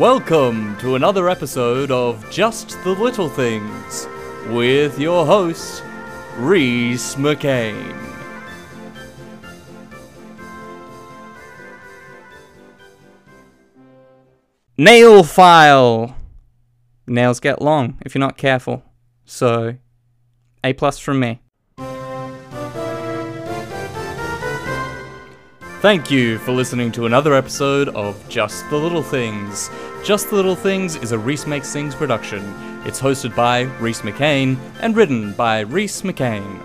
Welcome to another episode of Just the Little Things with your host, Rhys McCain. Nail file. Nails get long if you're not careful. So, A plus from me. Thank you for listening to another episode of Just the Little Things. Just the Little Things is a Rhys Makes Things production. It's hosted by Rhys McCain and written by Rhys McCain.